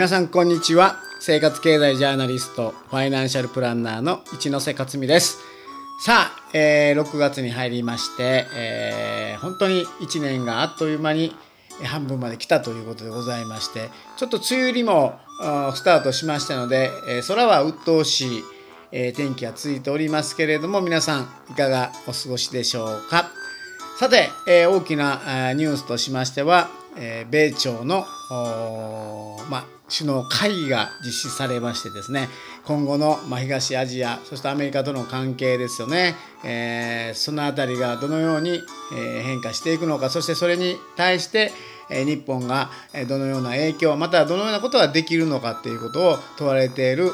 皆さんこんにちは。生活経済ジャーナリストファイナンシャルプランナーの一ノ瀬克美です。さあ、えー、6月に入りまして、えー、本当に1年があっという間に半分まで来たということでございましてちょっと梅雨入りもスタートしましたので、え空は鬱陶しい、え天気が続いておりますけれども皆さんいかがお過ごしでしょうか。さて、え大きなニュースとしましては、え米朝の、ま、首脳会議が実施されましてですね今後の、ま東アジアそしてアメリカとの関係ですよね、えー、その辺りがどのように、え変化していくのかそしてそれに対して、え日本がどのような影響またどのようなことができるのかっていうことを問われている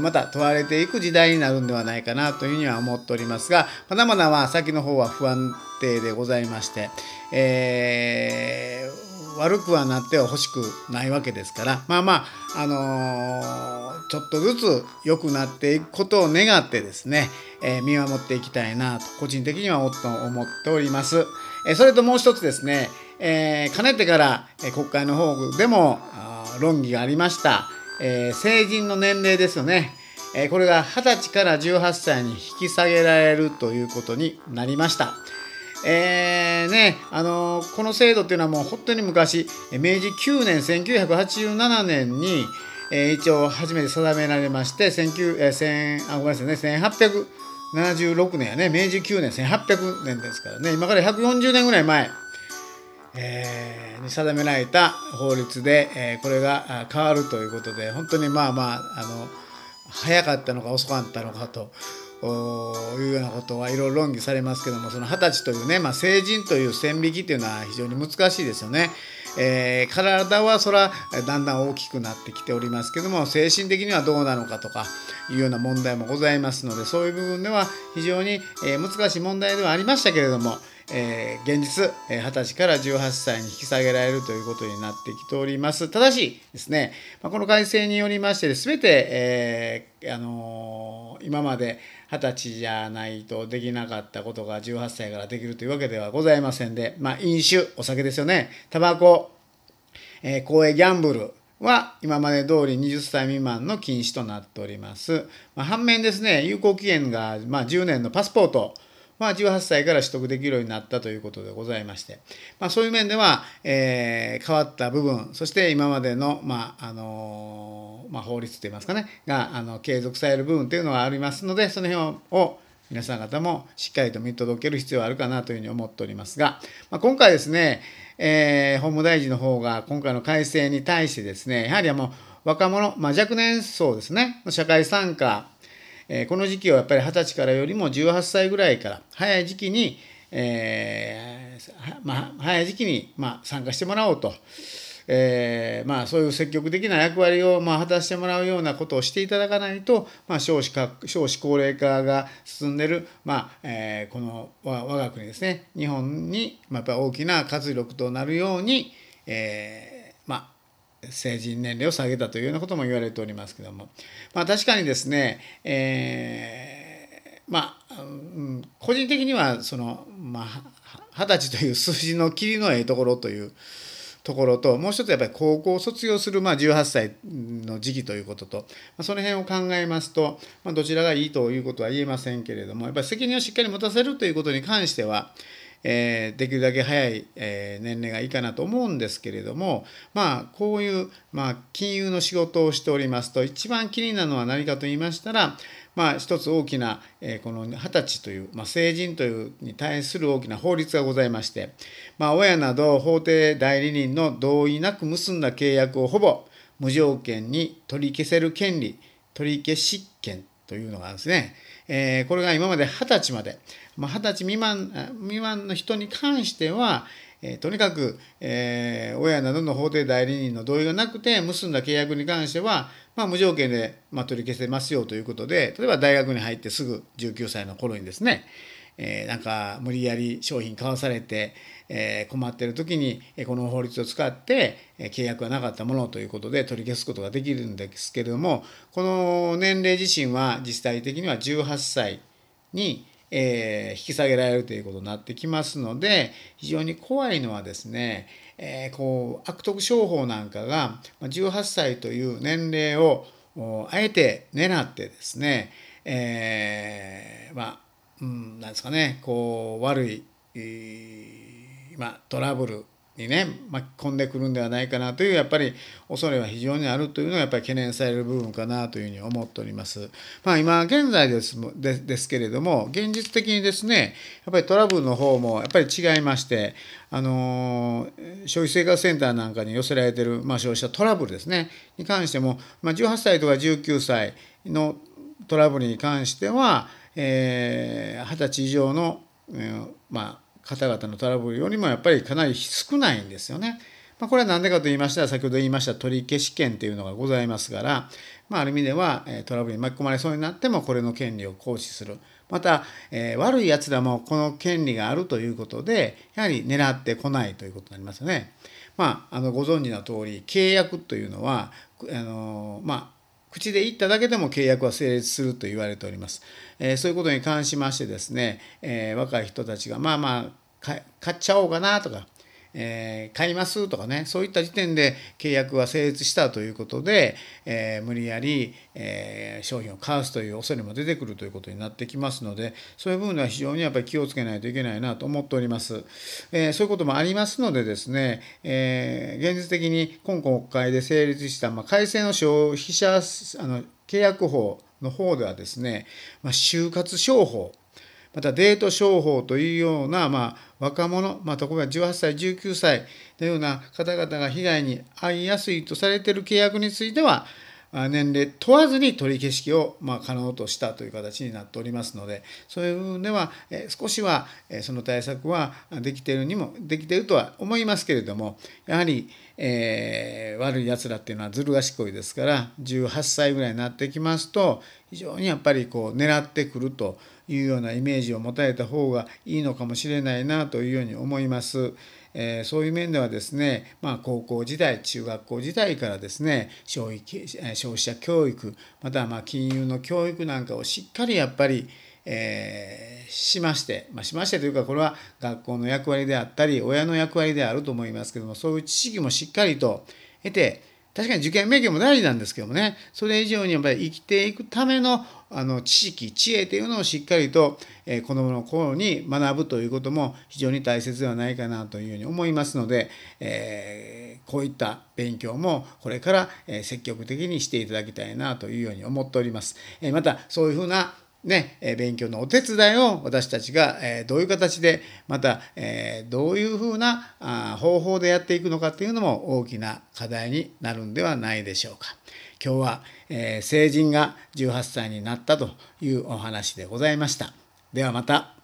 また問われていく時代になるんではないかなというふうには思っておりますがまだまだは先の方は不安定でございまして、えー、悪くはなっては欲しくないわけですからまあまああのー、ちょっとずつ良くなっていくことを願ってですね、えー、見守っていきたいなと個人的にはもっと思っております。えそれともう一つですね、えー、かねてから、え国会の方でも論議がありました、えー、成人の年齢ですよね、えこれが20歳から18歳に引き下げられるということになりました。えーねあのー、この制度っていうのはもう本当に昔明治9年1987年に、えー、一応初めて定められまして19、えー、あごめんなさいね1876年やね明治9年1800年ですからね今から140年ぐらい前えー、に定められた法律で、えー、これが変わるということで本当にまあまああの早かったのか遅かったのかというようなことはいろいろ論議されますけどもその二十歳というね、まあ、成人という線引きというのは非常に難しいですよね。えー、体はそらだんだん大きくなってきておりますけども精神的にはどうなのかとかいうような問題もございますのでそういう部分では非常に、え難しい問題ではありましたけれどもえー、現実、20歳から18歳に引き下げられるということになってきております。ただしですね、ま、この改正によりまして、すべて、えー、あのー、今まで20歳じゃないとできなかったことが18歳からできるというわけではございませんで、まあ、飲酒、お酒ですよね、タバコ、えー、公営ギャンブル、は今まで通り20歳未満の禁止となっております。まあ、反面ですね、有効期限がま10年のパスポート、まあ、18歳から取得できるようになったということでございまして、まあ、そういう面では、えー、変わった部分そして今までの、まああのまあ、法律といいますかねがあの継続される部分というのがありますのでその辺を皆さん方もしっかりと見届ける必要があるかなというふうに思っておりますが、まあ、今回ですね、えー、法務大臣の方が今回の改正に対してですねやはりもう若者、まあ、若年層ですね社会参加えこの時期はやっぱり20歳からよりも18歳ぐらいから早い時期に、えー、まあ、早い時期に、まあ、参加してもらおうと。えー、まあ、そういう積極的な役割を、まあ、果たしてもらうようなことをしていただかないと、まあ、少子化少子高齢化が進んでる、まあえー、この我が国ですね日本に、まあ、やっぱ大きな活力となるように、えー、成人年齢を下げたというようなことも言われておりますけども、まあ、確かにですね、えー、まあ、うん、個人的にはその、まあ、20歳という数字の切りのええところというところともう一つやっぱり高校を卒業する、まあ、18歳の時期ということと、まあ、その辺を考えますと、まあ、どちらがいいということは言えませんけれどもやっぱり責任をしっかり持たせるということに関してはえー、できるだけ早い、えー、年齢がいいかなと思うんですけれどもまあこういう、まあ、金融の仕事をしておりますと一番気になるのは何かと言いましたらまあ、一つ大きな、えー、この二十歳という、まあ、成人というに対する大きな法律がございまして、まあ、親など法定代理人の同意なく結んだ契約をほぼ無条件に取り消せる権利取り消し権というのがですね。えー、これが今まで20歳まで、まあ、20歳未満未満の人に関しては、えー、とにかく、えー、親などの法定代理人の同意がなくて結んだ契約に関しては、まあ、無条件で、まあ、取り消せますよということで例えば大学に入ってすぐ19歳の頃にですね、えー、なんか無理やり商品買わされて、えー、困ってる時にこの法律を使って契約がなかったものということで取り消すことができるんですけれどもこの年齢自身は実際的には18歳にえー、引き下げられるということになってきますので非常に怖いのはですね、えー、こう悪徳商法なんかが18歳という年齢をあえて狙ってですね、えー、まあ、うん、なんですかねこう悪い、えー、ま、トラブルにね巻き込んでくるんではないかなというやっぱり恐れは非常にあるというのがやっぱり懸念される部分かなというふうに思っております。まあ、今現在ですでですけれども現実的にですねやっぱりトラブルの方もやっぱり違いましてあの消費生活センターなんかに寄せられてる、まあ、消費者トラブルですねに関しても、まあ、18歳とか19歳のトラブルに関しては、えー、20歳以上の、えー、まあ方々のトラブルよりもやっぱりかなり少ないんですよね。まあ、これは何でかと言いましたら先ほど言いました取消権というのがございますから、まあ、ある意味ではトラブルに巻き込まれそうになってもこれの権利を行使する。また、えー、悪いやつらもこの権利があるということでやはり狙ってこないということになりますよね。まあ、あのご存知の通り契約というのはあのまあ口で言っただけでも契約は成立すると言われております。えー、そういうことに関しましてですね、えー、若い人たちがまあまあ買っちゃおうかなとか、えー、買いますとかねそういった時点で契約は成立したということで、えー、無理やり、えー、商品を買わすという恐れも出てくるということになってきますのでそういう部分では非常にやっぱり気をつけないといけないなと思っております。えそういうこともありますのでですね、え現実的に今国会で成立した、まあ、改正の消費者あの契約法の方ではですね、まあ、就活商法またデート商法というような、まあ、若者、まあ、例えば18歳19歳のような方々が被害に遭いやすいとされている契約については年齢問わずに取り消しをまあ可能としたという形になっておりますのでそういう部分ではえ少しはえその対策はできているにもできているとは思いますけれどもやはり、えー、悪いやつらっていうのはずる賢いですから18歳ぐらいになってきますと非常にやっぱりこう狙ってくるというようなイメージを持たれた方がいいのかもしれないなというように思います。えー、そういう面ではですね、まあ、高校時代中学校時代からですね消費消費者教育またはま金融の教育なんかをしっかりやっぱり、えー、しまして、まあ、しましてというかこれは学校の役割であったり親の役割であると思いますけどもそういう知識もしっかりと得て確かに受験勉強も大事なんですけどもねそれ以上にやっぱり生きていくためのあの知識知恵というのをしっかりと、えー、子どもの頃に学ぶということも非常に大切ではないかなというふうに思いますので、えー、こういった勉強もこれから、え積極的にしていただきたいなというように思っております。えまたそういうふうなね、勉強のお手伝いを私たちがどういう形でまたどういうふうな方法でやっていくのかというのも大きな課題になるんではないでしょうか。今日は成人が18歳になったというお話でございました。ではまた。